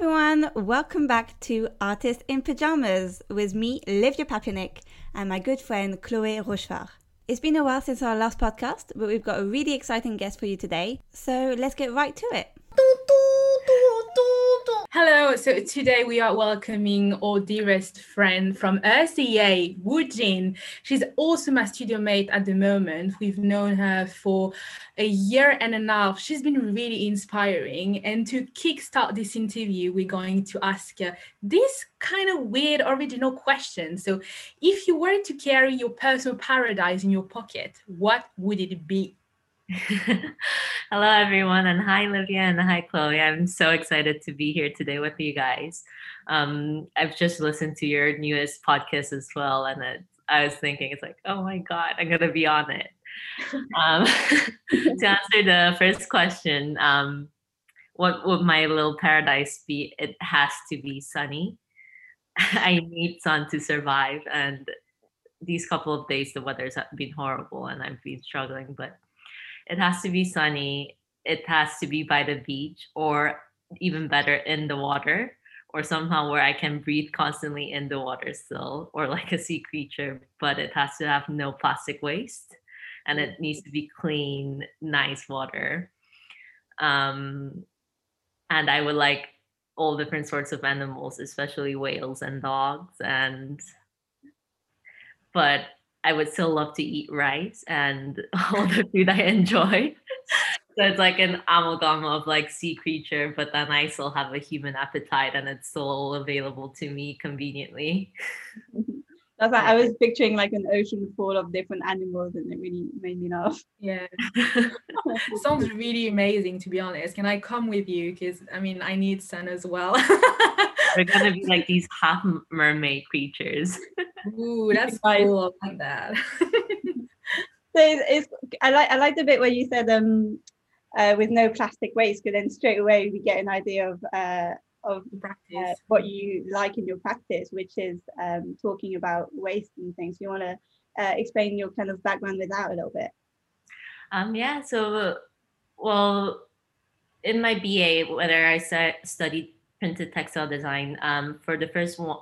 everyone, welcome back to Artist in Pajamas with me, Livia Papianik, and my good friend Chloe Rochefort. It's been a while since our last podcast, but we've got a really exciting guest for you today, so let's get right to it. Hello, so today we are welcoming our dearest friend from RCA, Wu Jin. She's also my studio mate at the moment. We've known her for a year and a half. She's been really inspiring. And to kickstart this interview, we're going to ask her this kind of weird original question. So, if you were to carry your personal paradise in your pocket, what would it be? Hello, everyone, and hi, Livia, and hi, Chloe. I'm so excited to be here today with you guys. Um, I've just listened to your newest podcast as well, and it, I was thinking, it's like, oh my god, I'm gonna be on it. Um, to answer the first question, um, what would my little paradise be? It has to be sunny. I need sun to survive, and these couple of days the weather's been horrible, and I've been struggling, but it has to be sunny. It has to be by the beach or even better in the water or somehow where I can breathe constantly in the water still or like a sea creature, but it has to have no plastic waste and it needs to be clean, nice water. Um, and I would like all different sorts of animals, especially whales and dogs and but I would still love to eat rice and all the food I enjoy. so it's like an amalgam of like sea creature, but then I still have a human appetite and it's still available to me conveniently. That's like I was picturing like an ocean full of different animals and it really made me laugh. Yeah. Sounds really amazing to be honest. Can I come with you? Because I mean I need sun as well. We're gonna be like these half mermaid creatures. Ooh, that's cool. I like that. so it's, it's, I like I like the bit where you said um uh, with no plastic waste, because then straight away we get an idea of uh, of uh, what you like in your practice, which is um, talking about waste and things. You want to uh, explain your kind of background with that a little bit? Um, yeah. So, well, in my BA, whether I studied printed textile design, um, for the first one,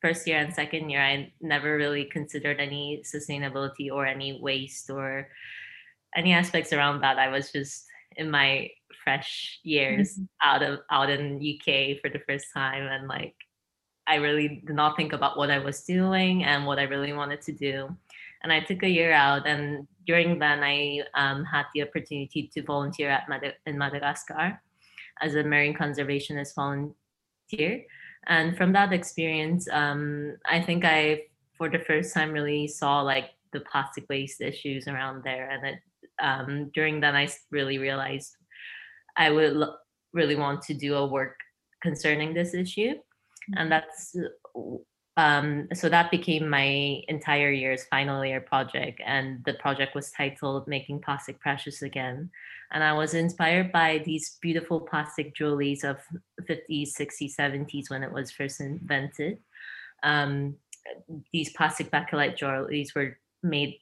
first year and second year, I never really considered any sustainability or any waste or any aspects around that. I was just in my fresh years mm-hmm. out of out in UK for the first time and like I really did not think about what I was doing and what I really wanted to do. And I took a year out, and during then, I um, had the opportunity to volunteer at Mad- in Madagascar as a marine conservationist volunteer. And from that experience, um, I think I, for the first time, really saw like the plastic waste issues around there. And it, um, during that, I really realized I would lo- really want to do a work concerning this issue. And mm-hmm. that's um, so that became my entire year's final year project. And the project was titled Making Plastic Precious Again. And I was inspired by these beautiful plastic jewelries of 50s, 60s, 70s when it was first invented. Um, these plastic bakelite jewelries were made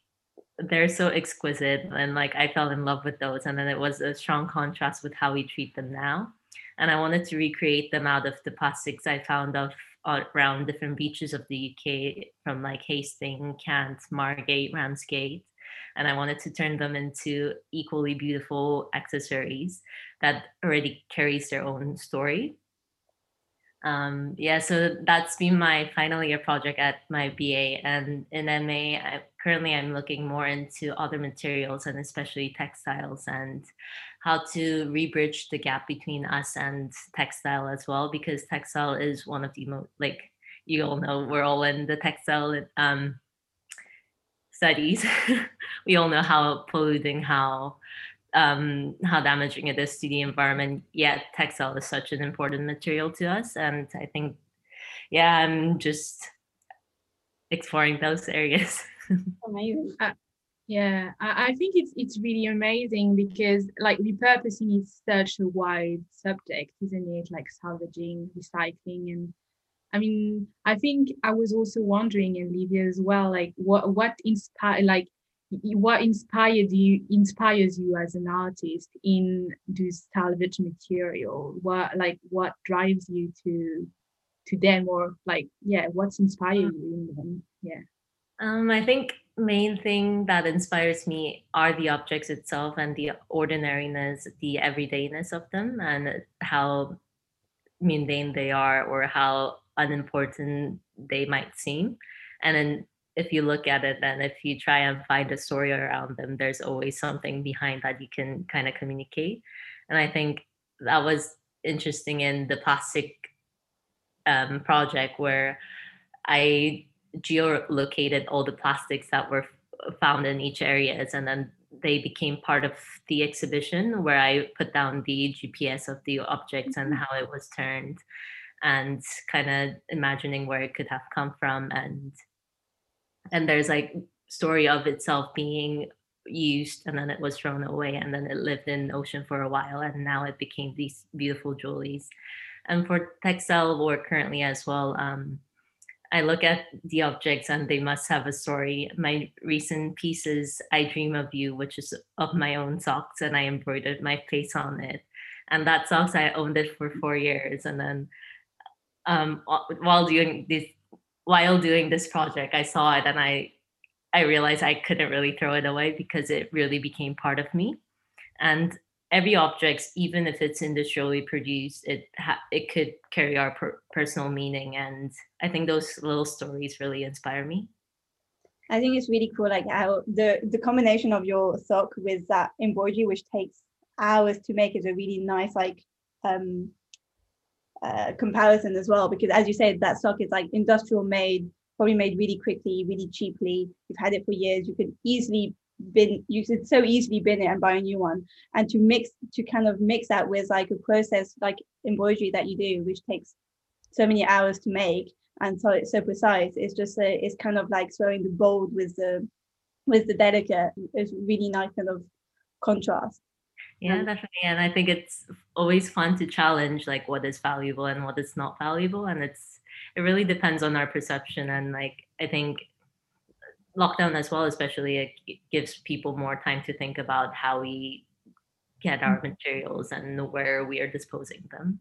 they're so exquisite and like i fell in love with those and then it was a strong contrast with how we treat them now and i wanted to recreate them out of the plastics i found of around different beaches of the uk from like hastings kent margate ramsgate and I wanted to turn them into equally beautiful accessories that already carries their own story. Um, yeah, so that's been my final year project at my BA, and in MA, I, currently I'm looking more into other materials and especially textiles and how to rebridge the gap between us and textile as well, because textile is one of the most like you all know we're all in the textile um, studies, we all know how polluting, how um, how damaging it is to the environment. Yet textile is such an important material to us, and I think, yeah, I'm just exploring those areas. amazing. Uh, yeah, I, I think it's it's really amazing because like repurposing is such a wide subject, isn't it? Like salvaging, recycling, and I mean, I think I was also wondering, and Livia as well, like what what inspired, like what inspired you inspires you as an artist in this salvage material? What like what drives you to to them? Or like yeah what's inspired you in them? Yeah. Um i think main thing that inspires me are the objects itself and the ordinariness the everydayness of them and how mundane they are or how unimportant they might seem. And then if you look at it then if you try and find a story around them there's always something behind that you can kind of communicate. And i think that was interesting in the plastic um, project where i geolocated all the plastics that were found in each areas and then they became part of the exhibition where i put down the gps of the objects and mm-hmm. how it was turned and kind of imagining where it could have come from and and there's like story of itself being used and then it was thrown away and then it lived in ocean for a while and now it became these beautiful jewelries. And for textile work currently as well um, i look at the objects and they must have a story. My recent pieces i dream of you which is of my own socks and i embroidered my face on it. And that socks i owned it for four years and then um, while doing this while doing this project, I saw it and I I realized I couldn't really throw it away because it really became part of me. And every object, even if it's industrially produced, it ha- it could carry our per- personal meaning. And I think those little stories really inspire me. I think it's really cool, like how the the combination of your sock with that embroidery, which takes hours to make, is a really nice like um uh, comparison as well because as you said that stock is like industrial made probably made really quickly really cheaply. You've had it for years. You could easily bin you could so easily bin it and buy a new one. And to mix to kind of mix that with like a process like embroidery that you do which takes so many hours to make and so it's so precise it's just a, it's kind of like throwing the bold with the with the delicate. It's really nice kind of contrast yeah definitely and i think it's always fun to challenge like what is valuable and what is not valuable and it's it really depends on our perception and like i think lockdown as well especially it gives people more time to think about how we get our mm-hmm. materials and where we are disposing them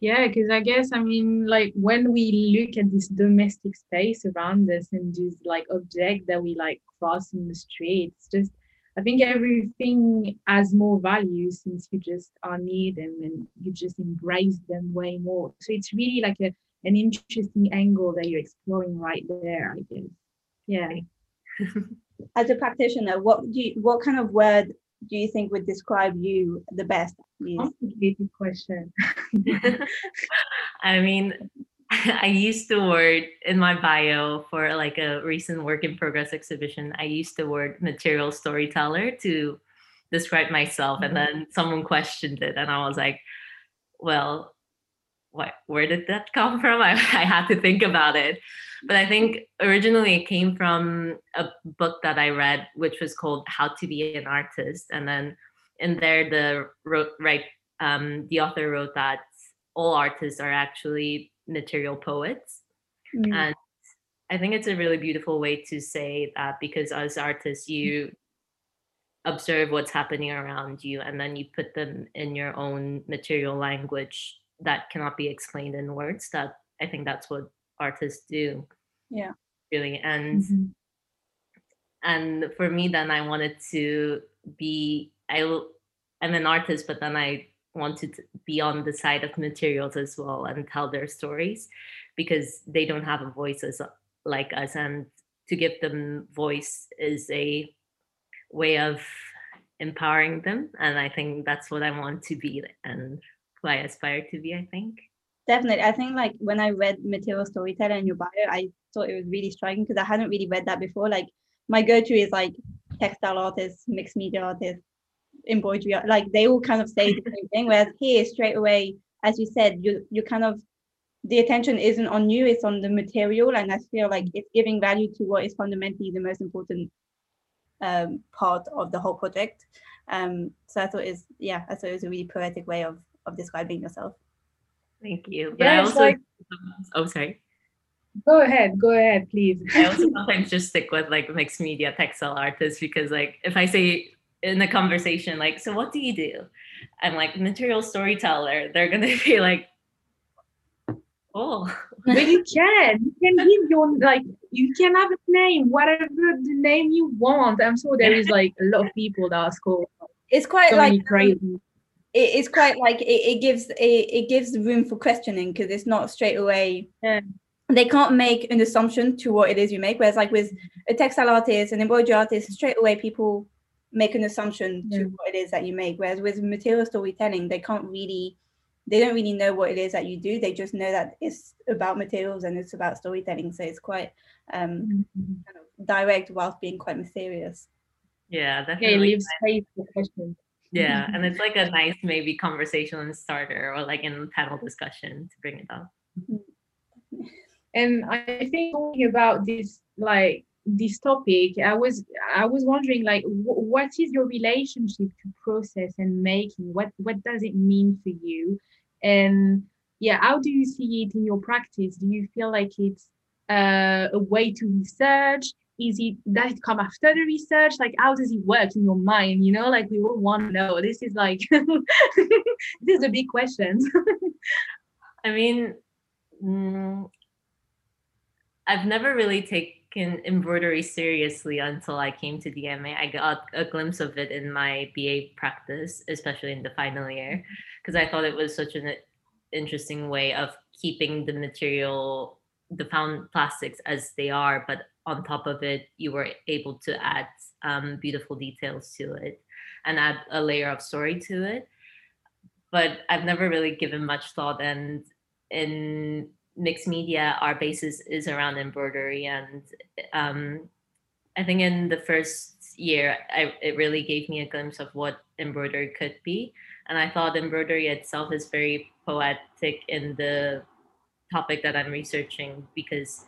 yeah because i guess i mean like when we look at this domestic space around us and these like object that we like cross in the street it's just I think everything has more value since you just are near them and you just embrace them way more. So it's really like a, an interesting angle that you're exploring right there, I guess. Yeah. As a practitioner, what do you, what kind of word do you think would describe you the best? Complicated question. I mean, I used the word in my bio for like a recent work in progress exhibition. I used the word material storyteller to describe myself. Mm-hmm. And then someone questioned it. And I was like, well, what, where did that come from? I, I had to think about it. But I think originally it came from a book that I read, which was called How to Be an Artist. And then in there, the wrote, right, um, the author wrote that all artists are actually material poets. Mm. And I think it's a really beautiful way to say that because as artists, you observe what's happening around you and then you put them in your own material language that cannot be explained in words. That I think that's what artists do. Yeah. Really. And mm-hmm. and for me then I wanted to be I I'm an artist, but then I wanted to be on the side of materials as well and tell their stories because they don't have a voice as like us and to give them voice is a way of empowering them and i think that's what i want to be and who i aspire to be i think. Definitely. I think like when i read material storyteller in your bio i thought it was really striking because i hadn't really read that before. Like my go-to is like textile artist mixed media artist embroidery like they all kind of say the same thing whereas here straight away as you said you you kind of the attention isn't on you it's on the material and i feel like it's giving value to what is fundamentally the most important um, part of the whole project. Um, so i thought is yeah i thought it was a really poetic way of of describing yourself. Thank you. But yeah, i also like, oh sorry. Go ahead, go ahead, please. I also sometimes just stick with like mixed media textile artists because like if I say in the conversation like, so what do you do? I'm like material storyteller. They're gonna be like, oh. But you can. You can give your like you can have a name, whatever the name you want. I'm sure there is like a lot of people that are called. It's quite so like crazy. Um, it's quite like it, it gives it, it gives room for questioning because it's not straight away yeah they can't make an assumption to what it is you make. Whereas like with a textile artist, an embroidery artist, straight away people make an assumption yeah. to what it is that you make. Whereas with material storytelling, they can't really they don't really know what it is that you do. They just know that it's about materials and it's about storytelling. So it's quite um, mm-hmm. kind of direct whilst being quite mysterious. Yeah, definitely. Okay, leaves space for questions. Yeah, and it's like a nice maybe conversation starter or like in panel discussion to bring it up. Mm-hmm. And I think talking about this, like this topic, I was I was wondering, like, what is your relationship to process and making? What what does it mean for you? And yeah, how do you see it in your practice? Do you feel like it's uh, a way to research? Is it does it come after the research? Like, how does it work in your mind? You know, like we all want to know. This is like this is a big question. I mean, mm, I've never really taken embroidery seriously until I came to DMA. I got a glimpse of it in my BA practice, especially in the final year, because I thought it was such an interesting way of keeping the material, the found plastics as they are, but on top of it, you were able to add um, beautiful details to it and add a layer of story to it. But I've never really given much thought and in mixed media, our basis is around embroidery, and um, I think in the first year, I, it really gave me a glimpse of what embroidery could be, and I thought embroidery itself is very poetic in the topic that I'm researching because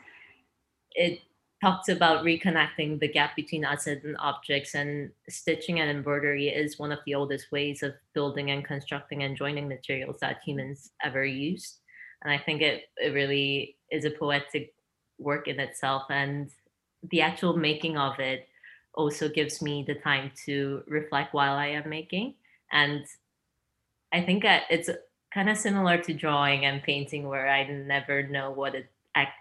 it talks about reconnecting the gap between us and objects. And stitching and embroidery is one of the oldest ways of building and constructing and joining materials that humans ever used and I think it it really is a poetic work in itself, and the actual making of it also gives me the time to reflect while I am making, and I think it's kind of similar to drawing and painting, where I never know what it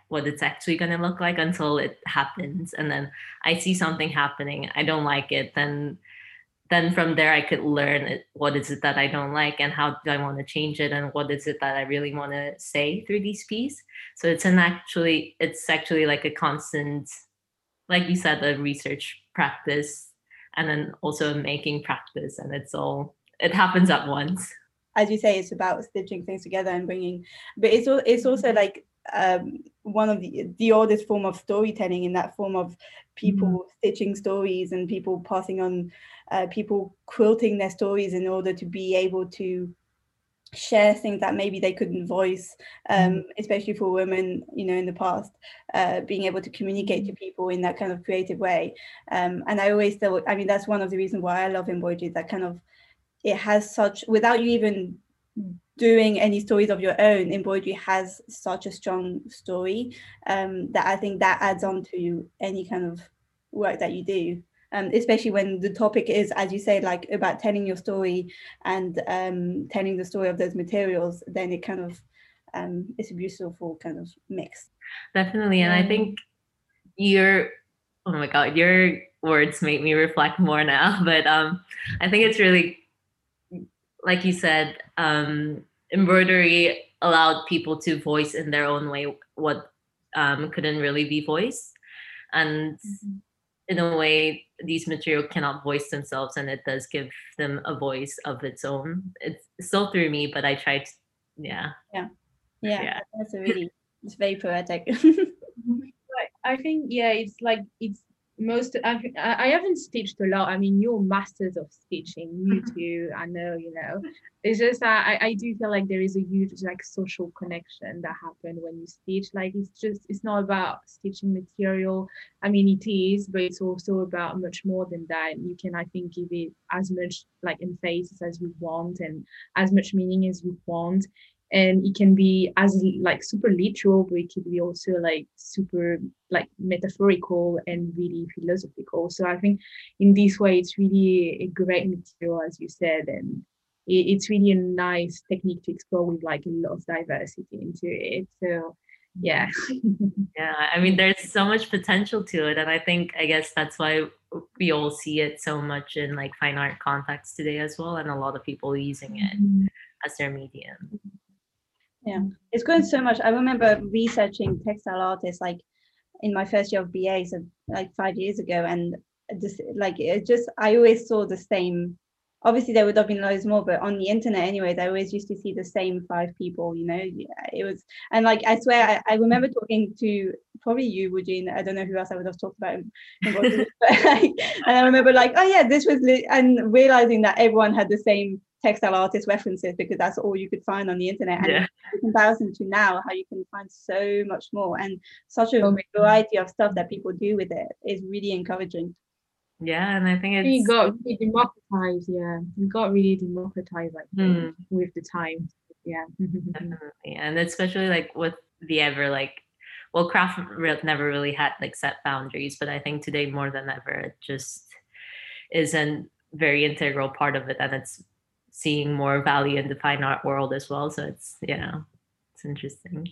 what it's actually going to look like until it happens. And then i see something happening i don't like it then then from there I could learn what is it that I don't like and how do I want to change it and what is it that I really want to say through these pieces. So it's an actually it's actually like a constant, like you said, a research practice and then also a making practice, and it's all it happens at once. As you say, it's about stitching things together and bringing, but it's it's also like um, one of the the oldest form of storytelling in that form of people mm. stitching stories and people passing on uh, people quilting their stories in order to be able to share things that maybe they couldn't voice um, mm. especially for women you know in the past uh, being able to communicate to people in that kind of creative way um, and i always thought i mean that's one of the reasons why i love embroidery that kind of it has such without you even doing any stories of your own embroidery has such a strong story um, that i think that adds on to any kind of work that you do. Um, especially when the topic is as you say like about telling your story and um, telling the story of those materials then it kind of um, it's a beautiful kind of mix. Definitely and i think your oh my god your words make me reflect more now but um i think it's really like you said, um, embroidery allowed people to voice in their own way what um, couldn't really be voiced. And mm-hmm. in a way, these material cannot voice themselves, and it does give them a voice of its own. It's still through me, but I tried. Yeah. Yeah. Yeah. yeah. That's a really, it's very poetic. I think, yeah, it's like, it's most I, I haven't stitched a lot. I mean you're masters of stitching you mm-hmm. too i know you know. It's just that I, I do feel like there is a huge like social connection that happen when you stitch. Like it's just it's not about stitching material. I mean it is but it's also about much more than that. You can i think give it as much like emphasis as you want and as much meaning as you want and it can be as like super literal but it can be also like super like metaphorical and really philosophical. So i think in this way it's really a great material as you said and it, it's really a nice technique to explore with like a lot of diversity into it. So yeah. Yeah i mean there's so much potential to it and i think i guess that's why we all see it so much in like fine art context today as well and a lot of people using it mm-hmm. as their medium yeah. It's going so much. I remember researching textile artists like in my first year of ba so like five years ago and just like it just i always saw the same. Obviously there would have been loads more but on the internet anyways i always used to see the same five people you know? It was and like i swear i, I remember talking to probably you Eugene. I don't know who else i would have talked about. And i remember like oh yeah this was and realizing that everyone had the same textile artist references because that's all you could find on the internet. And yeah. in comparison to now how you can find so much more. And such a variety of stuff that people do with it is really encouraging. Yeah and i think it's you got really democratized yeah. You got really democratized like mm. with the time yeah. Definitely. And especially like with the ever like well craft never really had like set boundaries but i think today more than ever it just is a very integral part of it and it's seeing more value in the fine art world as well so it's you know, it's interesting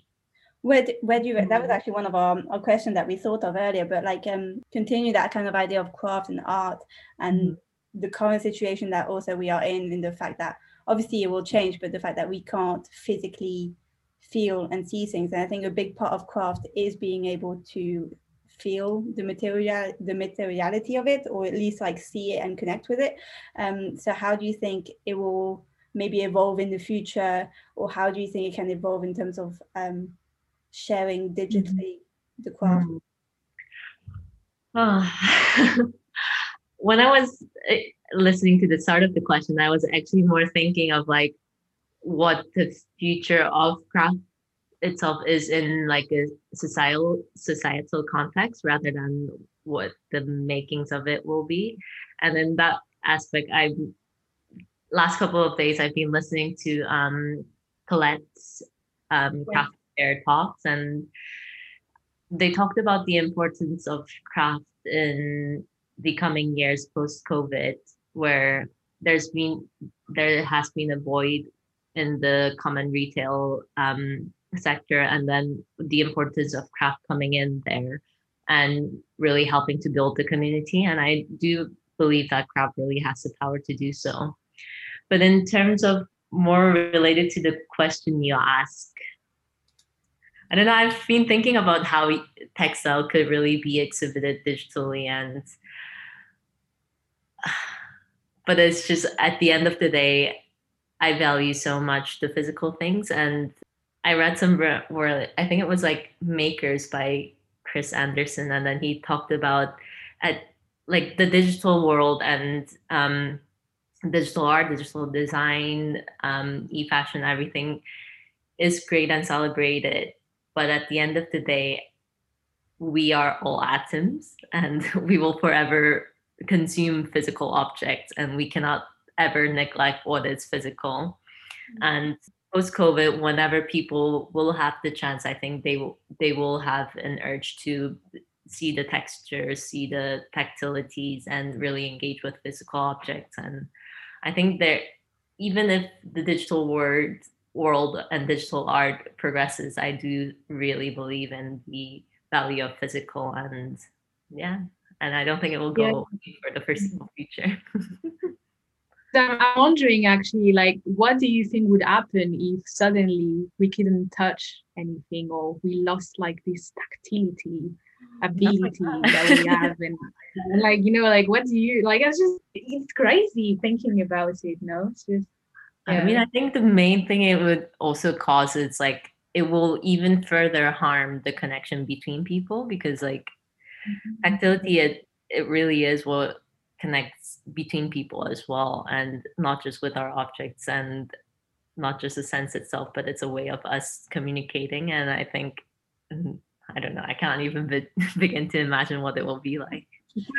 where do, where do you that was mm-hmm. actually one of our, our questions that we thought of earlier but like um continue that kind of idea of craft and art and mm-hmm. the current situation that also we are in in the fact that obviously it will change but the fact that we can't physically feel and see things and i think a big part of craft is being able to feel the material the materiality of it or at least like see it and connect with it um so how do you think it will maybe evolve in the future or how do you think it can evolve in terms of um sharing digitally mm-hmm. the craft? Oh. when I was eh, listening to the start of the question, I was actually more thinking of like what the future of craft itself is in like a societal societal context rather than what the makings of it will be. And in that aspect, I last couple of days I've been listening to um Colette's um craft their talks and they talked about the importance of craft in the coming years post covid where there's been there has been a void in the common retail um, sector and then the importance of craft coming in there and really helping to build the community and i do believe that craft really has the power to do so but in terms of more related to the question you asked I don't know. I've been thinking about how textile could really be exhibited digitally, and but it's just at the end of the day, I value so much the physical things. And I read some where I think it was like Makers by Chris Anderson, and then he talked about at like the digital world and um, digital art, digital design, um, e-fashion, everything is great and celebrated but at the end of the day, we are all atoms and we will forever consume physical objects and we cannot ever neglect what is physical. Mm-hmm. And post COVID, whenever people will have the chance, I think they will they will have an urge to see the textures, see the tactilities, and really engage with physical objects. And I think that even if the digital world world and digital art progresses, I do really believe in the value of physical and yeah, and I don't think it will go yeah. for the foreseeable future. so I'm wondering actually, like, what do you think would happen if suddenly we couldn't touch anything or we lost like this tactility ability that we have and, and like you know like what do you like it's just it's crazy thinking about it no it's just yeah. I mean, I think the main thing it would also cause is like it will even further harm the connection between people because like mm-hmm. activity it it really is what connects between people as well and not just with our objects and not just the sense itself but it's a way of us communicating and i think mm, i don't know i can't even be- begin to imagine what it will be like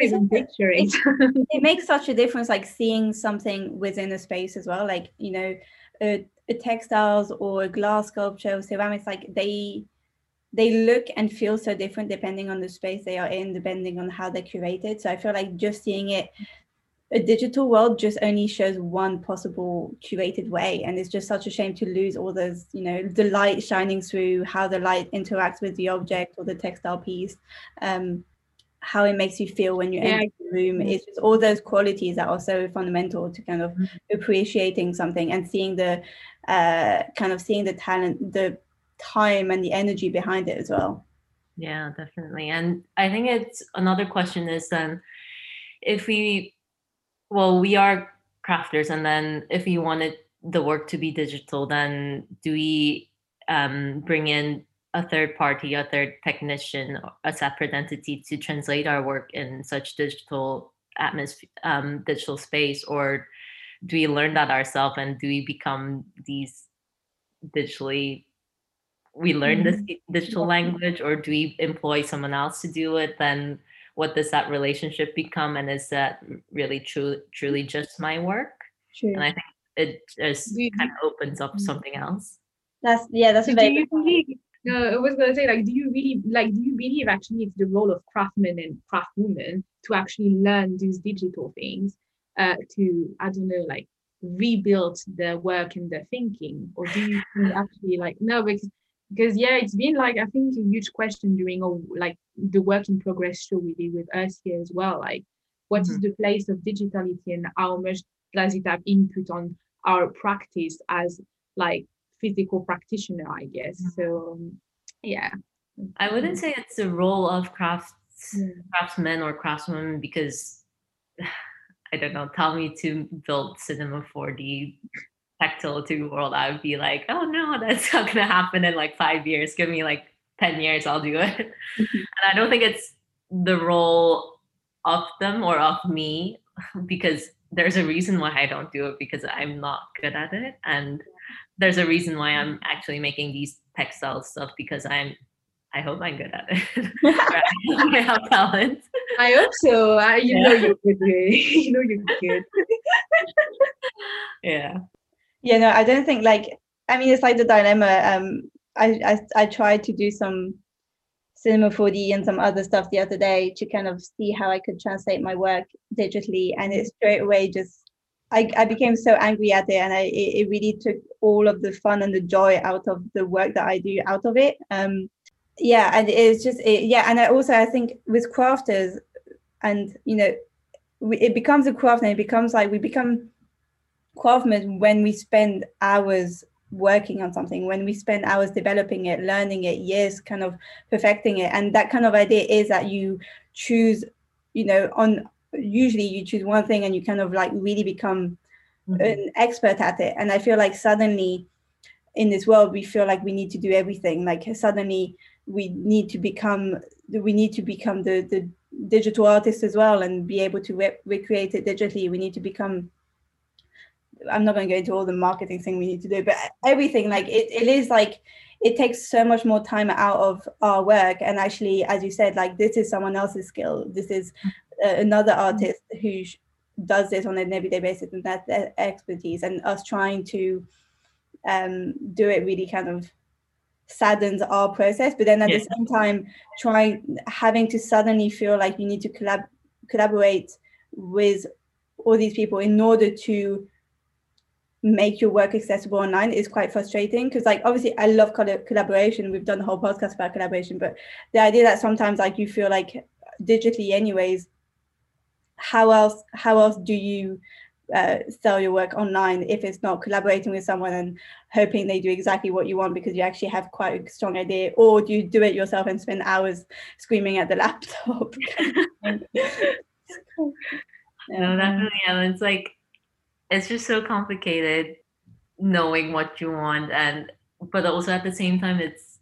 even picture it. it makes such a difference like seeing something within a space as well like you know a, a textiles or a glass sculpture or ceramics like they they look and feel so different depending on the space they are in depending on how they're curated so i feel like just seeing it a digital world just only shows one possible curated way and it's just such a shame to lose all those you know the light shining through how the light interacts with the object or the textile piece um, how it makes you feel when you're yeah. in the room it's just all those qualities that are so fundamental to kind of mm-hmm. appreciating something and seeing the uh, kind of seeing the talent the time and the energy behind it as well. Yeah definitely. And i think it's another question is then if we well we are crafters and then if we wanted the work to be digital then do we um, bring in a third party a third technician a separate entity to translate our work in such digital atmosphere um, digital space? Or do we learn that ourselves and do we become these digitally we learn this mm-hmm. digital language or do we employ someone else to do it then what does that relationship become and is that really true truly just my work True. and i think it just kind of opens up mm-hmm. something else that's yeah that's so do you believe, no i was going to say like do you really like do you believe actually it's the role of craftsmen and craftwomen to actually learn these digital things uh to i don't know like rebuild their work and their thinking or do you actually like no because because yeah it's been like i think a huge question during or like the work in progress show we did with us here as well like what mm-hmm. is the place of digitality and how much does it have input on our practice as like physical practitioner i guess mm-hmm. so um, yeah i wouldn't say it's the role of crafts yeah. craftsmen or craftswomen because i don't know tell me to build cinema 4d tactile to the world, I would be like, oh no, that's not gonna happen in like five years. Give me like 10 years, I'll do it. Mm-hmm. And I don't think it's the role of them or of me because there's a reason why I don't do it because I'm not good at it. And there's a reason why I'm actually making these textile stuff because I'm I hope I'm good at it. I have talent. I hope so. I, you yeah. know you're good. you know you're good. yeah yeah no i don't think like i mean it's like the dilemma um i i, I tried to do some cinema 4d and some other stuff the other day to kind of see how i could translate my work digitally and it straight away just I, I became so angry at it and I it, it really took all of the fun and the joy out of the work that I do out of it um yeah and it's just it, yeah and I also I think with crafters and you know it becomes a craft and it becomes like we become craftsmen when we spend hours working on something when we spend hours developing it learning it years kind of perfecting it. And that kind of idea is that you choose you know on usually you choose one thing and you kind of like really become mm-hmm. an expert at it. And i feel like suddenly in this world we feel like we need to do everything. Like suddenly we need to become we need to become the the digital artist as well and be able to re- recreate it digitally. We need to become I'm not going to go into all the marketing thing we need to do, but everything like it, it is like it takes so much more time out of our work. And actually, as you said, like this is someone else's skill. This is uh, another artist who sh- does this on an everyday basis, and that's their expertise. And us trying to um, do it really kind of saddens our process. But then at yeah. the same time, trying having to suddenly feel like you need to collab- collaborate with all these people in order to make your work accessible online is quite frustrating because like obviously i love collaboration we've done a whole podcast about collaboration but the idea that sometimes like you feel like digitally anyways how else how else do you uh, sell your work online if it's not collaborating with someone and hoping they do exactly what you want because you actually have quite a strong idea or do you do it yourself and spend hours screaming at the laptop no definitely yeah. it's like it's just so complicated knowing what you want and but also at the same time it's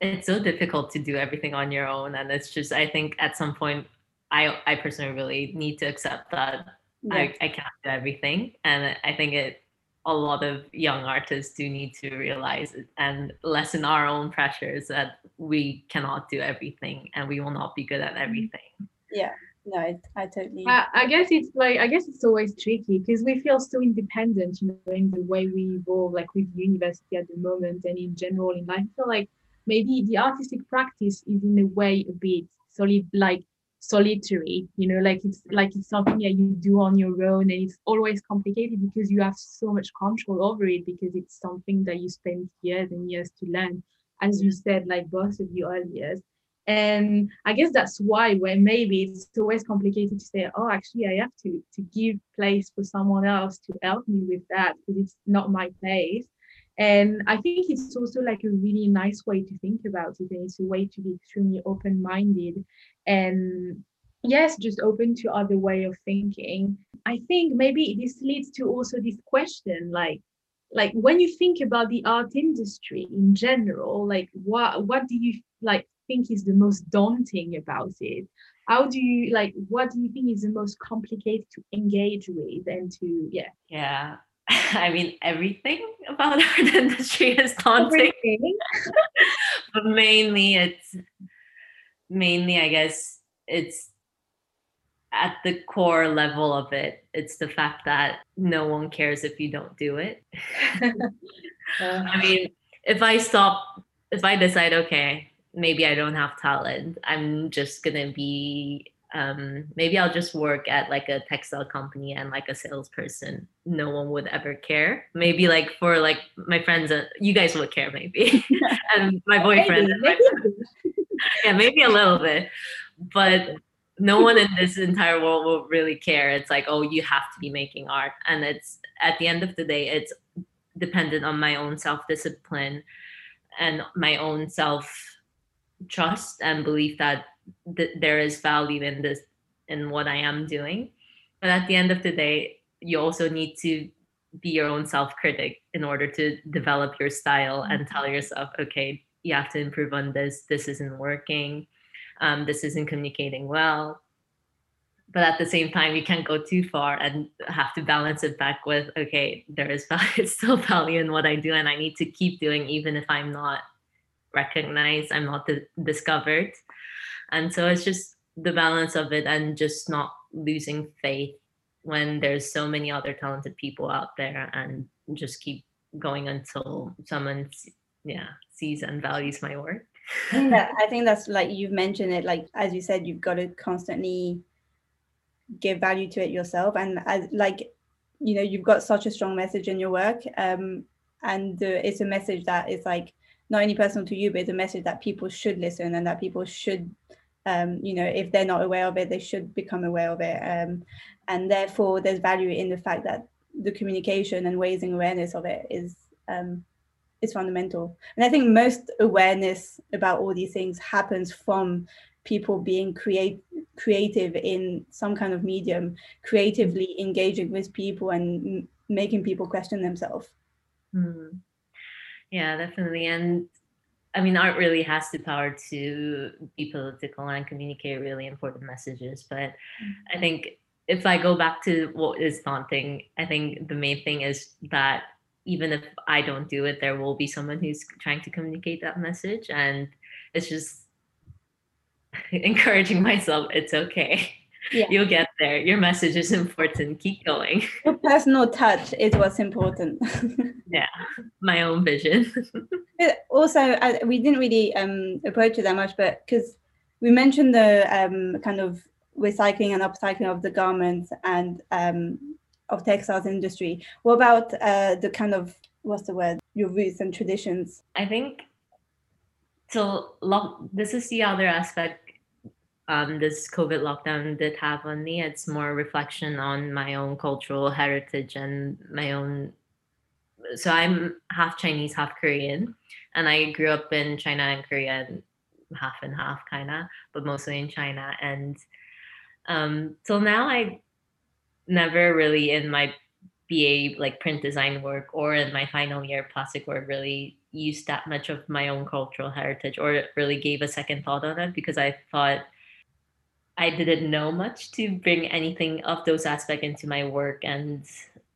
it's so difficult to do everything on your own and it's just i think at some point i i personally really need to accept that yeah. I, I can't do everything and i think it a lot of young artists do need to realize it and lessen our own pressures that we cannot do everything and we will not be good at mm-hmm. everything yeah no I, I totally I, I, guess it's like i guess it's always tricky because we feel so independent you know in the way we evolve like with university at the moment and in general in life. I feel like maybe the artistic practice is in a way a bit solid like solitary you know like it's like it's something that you do on your own and it's always complicated because you have so much control over it because it's something that you spend years and years to learn. As you mm. said like both of you earlier and i guess that's why when maybe it's always complicated to say oh actually i have to to give place for someone else to help me with that because it's not my place. And i think it's also like a really nice way to think about it and it's a way to be extremely open-minded and yes just open to other way of thinking. I think maybe this leads to also this question like like when you think about the art industry in general like what what do you like think is the most daunting about it how do you like what do you think is the most complicated to engage with and to yeah yeah I mean, everything about our industry is daunting. but mainly, it's mainly, I guess, it's at the core level of it. It's the fact that no one cares if you don't do it. I mean, if I stop, if I decide, okay, maybe I don't have talent, I'm just gonna be um, maybe I'll just work at like a textile company and like a salesperson. No one would ever care. Maybe like for like my friends, uh, you guys would care maybe, and my boyfriend. Maybe, yeah, maybe a little bit, but no one in this entire world will really care. It's like, oh, you have to be making art, and it's at the end of the day, it's dependent on my own self discipline and my own self trust and belief that th- there is value in this in what I am doing. But at the end of the day, you also need to be your own self critic in order to develop your style and tell mm-hmm. yourself, okay, you have to improve on this. This isn't working. Um, this isn't communicating well. But at the same time, you can't go too far and have to balance it back with, okay, there is value, still value in what I do, and I need to keep doing even if I'm not recognized, I'm not discovered. And so it's just the balance of it and just not losing faith when there's so many other talented people out there and just keep going until someone yeah sees and values my work I think, that, I think that's like you've mentioned it like as you said you've got to constantly give value to it yourself and as like you know you've got such a strong message in your work um and uh, it's a message that is like not only personal to you but it's a message that people should listen and that people should um, you know, if they're not aware of it, they should become aware of it. Um, and therefore, there's value in the fact that the communication and raising awareness of it is um, is fundamental. And I think most awareness about all these things happens from people being create creative in some kind of medium, creatively engaging with people and m- making people question themselves. Mm. Yeah, definitely. And I mean, art really has the power to be political and communicate really important messages. But mm-hmm. I think if I go back to what is daunting, I think the main thing is that even if I don't do it, there will be someone who's trying to communicate that message. And it's just encouraging myself, it's okay yeah. you'll get there. Your message is important. Keep going. Your personal touch is what's important. yeah, my own vision. also, I, we didn't really um, approach it that much, but because we mentioned the um, kind of recycling and upcycling of the garments and um, of textiles industry. What about uh, the kind of what's the word? Your roots and traditions. I think so. Lo- this is the other aspect um, this COVID lockdown did have on me. It's more reflection on my own cultural heritage and my own. So I'm half Chinese, half Korean, and I grew up in China and Korea, half and half kind of, but mostly in China. And um, till now, I never really in my BA like print design work or in my final year plastic work really used that much of my own cultural heritage or really gave a second thought on it because I thought I didn't know much to bring anything of those aspects into my work. And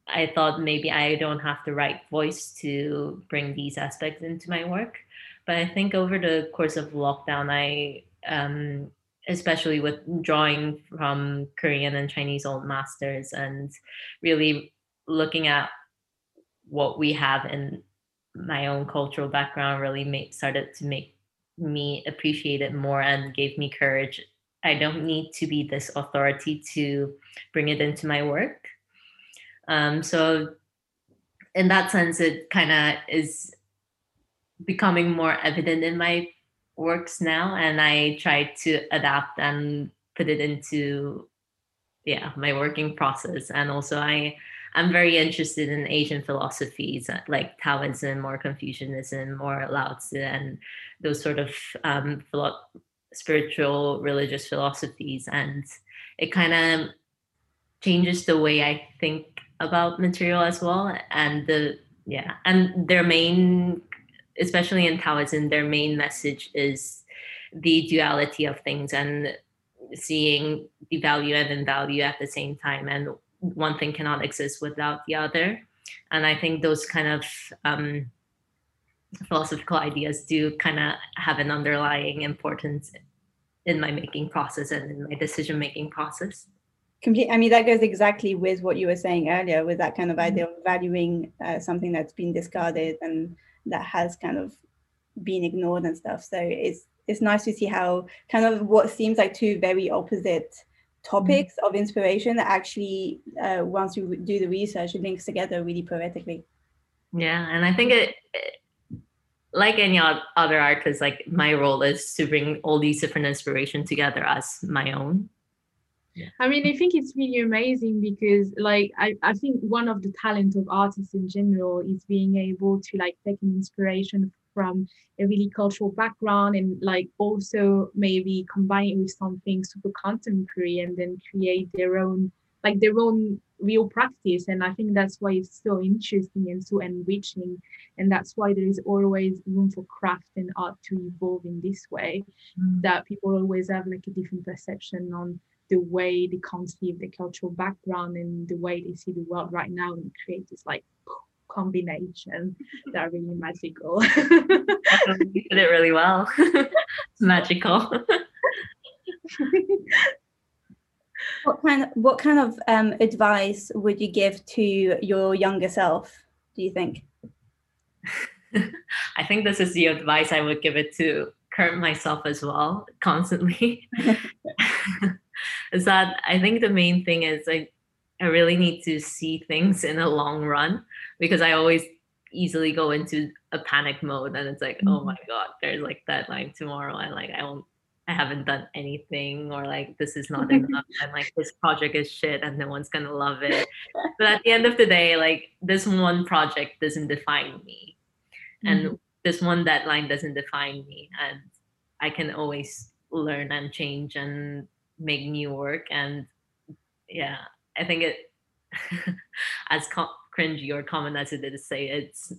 I thought maybe I don't have the right voice to bring these aspects into my work. But I think over the course of lockdown, I um, especially with drawing from Korean and Chinese old masters and really looking at what we have in my own cultural background really made, started to make me appreciate it more and gave me courage. I don't need to be this authority to bring it into my work. Um, so, in that sense, it kind of is becoming more evident in my works now, and I try to adapt and put it into yeah my working process. And also, I I'm very interested in Asian philosophies uh, like Taoism or Confucianism or Lao Tzu and those sort of um, spiritual religious philosophies. And it kind of changes the way I think about material as well. And the, yeah, and their main, especially in Taoism, their main message is the duality of things and seeing the value and invalue at the same time and one thing cannot exist without the other. And I think those kind of um, philosophical ideas do kind of have an underlying importance in my making process and in my decision making process. Complete. I mean, that goes exactly with what you were saying earlier, with that kind of idea of valuing uh, something that's been discarded and that has kind of been ignored and stuff. So it's it's nice to see how kind of what seems like two very opposite topics mm-hmm. of inspiration that actually uh, once you do the research it links together really poetically yeah and i think it, it like any other artist like my role is to bring all these different inspiration together as my own yeah. I mean, I think it's really amazing because, like, I, I think one of the talent of artists in general is being able to like take an inspiration from a really cultural background and like also maybe combine it with something super contemporary and then create their own like their own real practice and i think that's why it's so interesting and so enriching and that's why there is always room for craft and art to evolve in this way mm. that people always have like a different perception on the way they conceive the cultural background and the way they see the world right now and create this like combination that are really magical. you did it really well. it's magical. what kind of, what kind of um, advice would you give to your younger self, do you think? I think this is the advice I would give it to current myself as well, constantly. is that I think the main thing is I I really need to see things in a long run because I always easily go into a panic mode and it's like, oh mm-hmm. oh my god, there's like deadline tomorrow and like I won't I haven't done anything or like this is not enough and like this project is shit and no one's gonna love it. But at the end of the day, like this one project doesn't define me. And mm-hmm. this one deadline doesn't define me. And I can always learn and change and make new work. And yeah, I think it, as cringy or common as it is to say, it's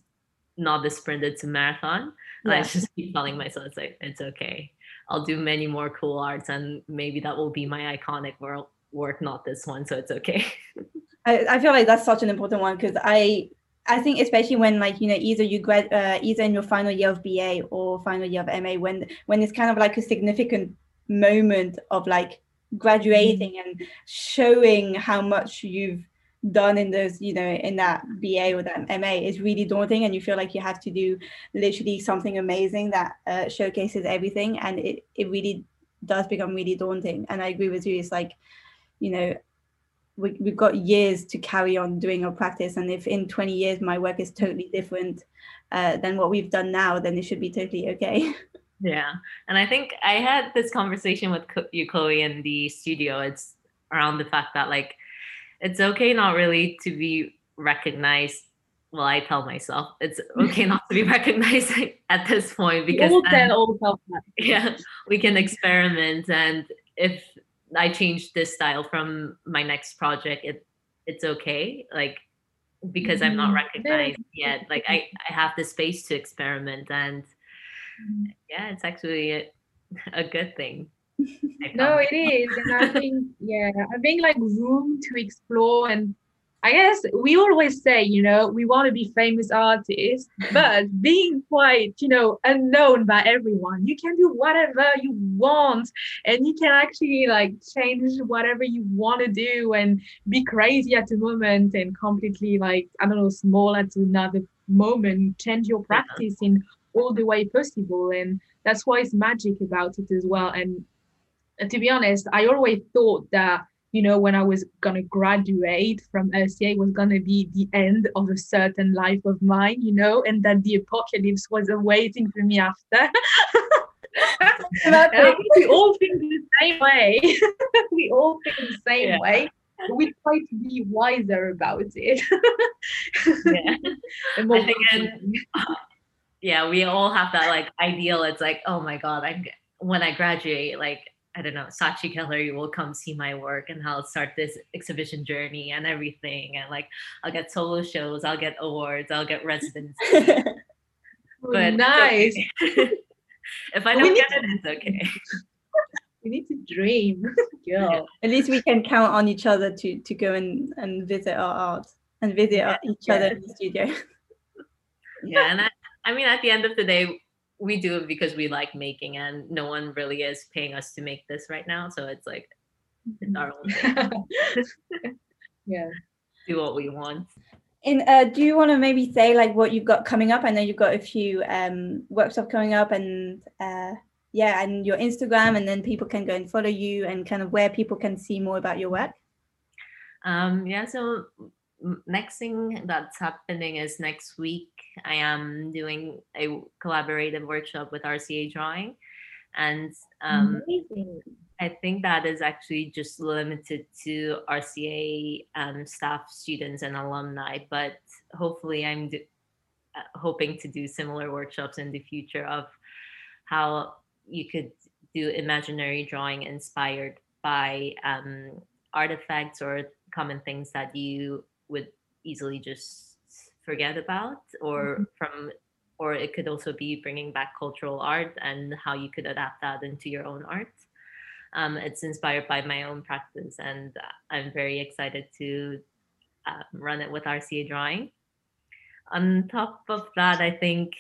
not the sprint, it's a marathon. And I just keep telling myself, it's like, it's okay. I'll do many more cool arts and maybe that will be my iconic world work, not this one. So it's okay. I, I feel like that's such an important one because I I think especially when like you know either you grad uh, either in your final year of BA or final year of MA when when it's kind of like a significant moment of like graduating and showing how much you've done in those you know in that ba or that ma is really daunting and you feel like you have to do literally something amazing that uh, showcases everything and it, it really does become really daunting and i agree with you it's like you know we, we've got years to carry on doing our practice and if in 20 years my work is totally different uh, than what we've done now then it should be totally okay Yeah. And I think I had this conversation with you, Chloe, in the studio. It's around the fact that, like, it's okay not really to be recognized. Well, I tell myself it's okay not to be recognized at this point because then, yeah, we can experiment. And if I change this style from my next project, it it's okay. Like because I'm not mm-hmm. recognized yet. Like I, I have the space to experiment and Mm-hmm. yeah it's actually a, a good thing no it is and i think yeah i think like room to explore and I guess we always say, you know, we want to be famous artists, but being quite, you know, unknown by everyone, you can do whatever you want and you can actually like change whatever you want to do and be crazy at the moment and completely like, I don't know, small at another moment, change your practice in all the way possible. And that's why it's magic about it as well. And to be honest, I always thought that you know, when I was gonna graduate from LCA was gonna be the end of a certain life of mine, you know, and that the apocalypse was awaiting for me after. we all think the same way. we all think the same yeah. way. We try to be wiser about it. yeah. I think and, yeah, we all have that like ideal. It's like, oh my god, I'm when I graduate, like I don't know, Saatchi Gallery will come see my work and I'll start this exhibition journey and everything. And like, I'll get solo shows, I'll get awards, I'll get residency. Oh, but nice. if I don't get it, it's okay. we need to dream. Girl. At least we can count on each other to to go and, and visit our art and visit yeah, each yeah. other in the studio. yeah, and I, I mean, at the end of the day, we do it because we like making and no one really is paying us to make this right now so it's like it's our own yeah. Do what we want. And uh, do you want to maybe say like what you've got coming up? I know you've got a few um workshops coming up and uh yeah and your instagram and then people can go and follow you and kind of where people can see more about your work. Um yeah so next thing that's happening is next week I am doing a collaborative workshop with RCA Drawing, and um, I think that is actually just limited to RCA um, staff, students, and alumni. But hopefully, I'm do- uh, hoping to do similar workshops in the future of how you could do imaginary drawing inspired by um, artifacts or common things that you would easily just forget about or mm-hmm. from or it could also be bringing back cultural art and how you could adapt that into your own art um, it's inspired by my own practice and i'm very excited to uh, run it with rca drawing on top of that i think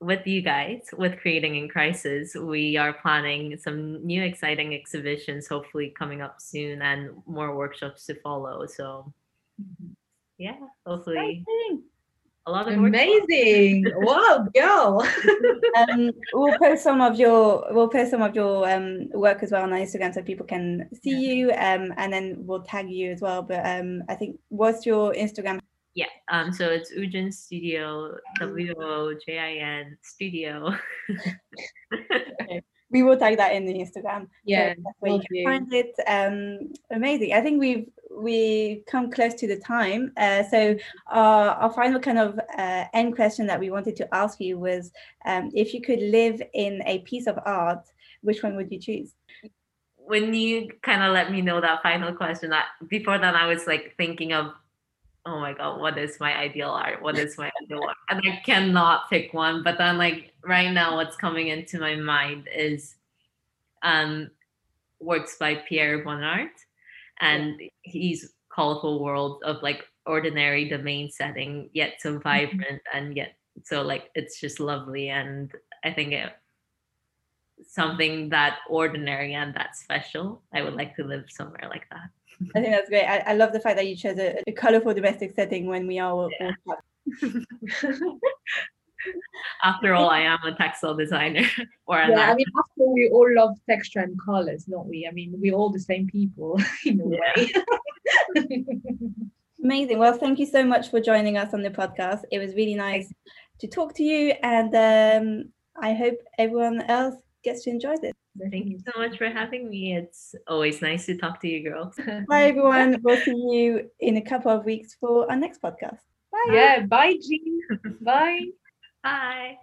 with you guys with creating in crisis we are planning some new exciting exhibitions hopefully coming up soon and more workshops to follow so mm-hmm. Yeah hopefully. Exciting a lot of amazing. Wow girl. Um, we'll post some of your we'll post some of your um, work as well on instagram so people can see you um, and then we'll tag you as well but um, i think what's your instagram? Yeah um so it's Wojin studio w-o-j-i-n studio we will tag that in the instagram yeah so where you can find it um amazing i think we've we come close to the time. Uh, so uh, our final kind of uh, end question that we wanted to ask you was, um, if you could live in a piece of art, which one would you choose? When you kind of let me know that final question, that before that I was like thinking of, oh my god, what is my ideal art? What is my ideal art? And I cannot pick one. But then like right now, what's coming into my mind is um, works by Pierre Bonnard and he's colorful world of like ordinary domain setting yet so mm-hmm. vibrant mm-hmm. and yet so like it's just lovely and i think it something that ordinary and that special i would like to live somewhere like that i think that's great i, I love the fact that you chose a, a colorful domestic setting when we are all, yeah. all after all, I am a textile designer. or yeah, I mean, after all, we all love texture and colors, don't we? I mean, we're all the same people in a way. Amazing. Well, thank you so much for joining us on the podcast. It was really nice to talk to you, and um, I hope everyone else gets to enjoy this. Thank you so much for having me. It's always nice to talk to you girls. Bye, everyone. We'll see you in a couple of weeks for our next podcast. Bye. Yeah. Bye, Jean. bye. Bye.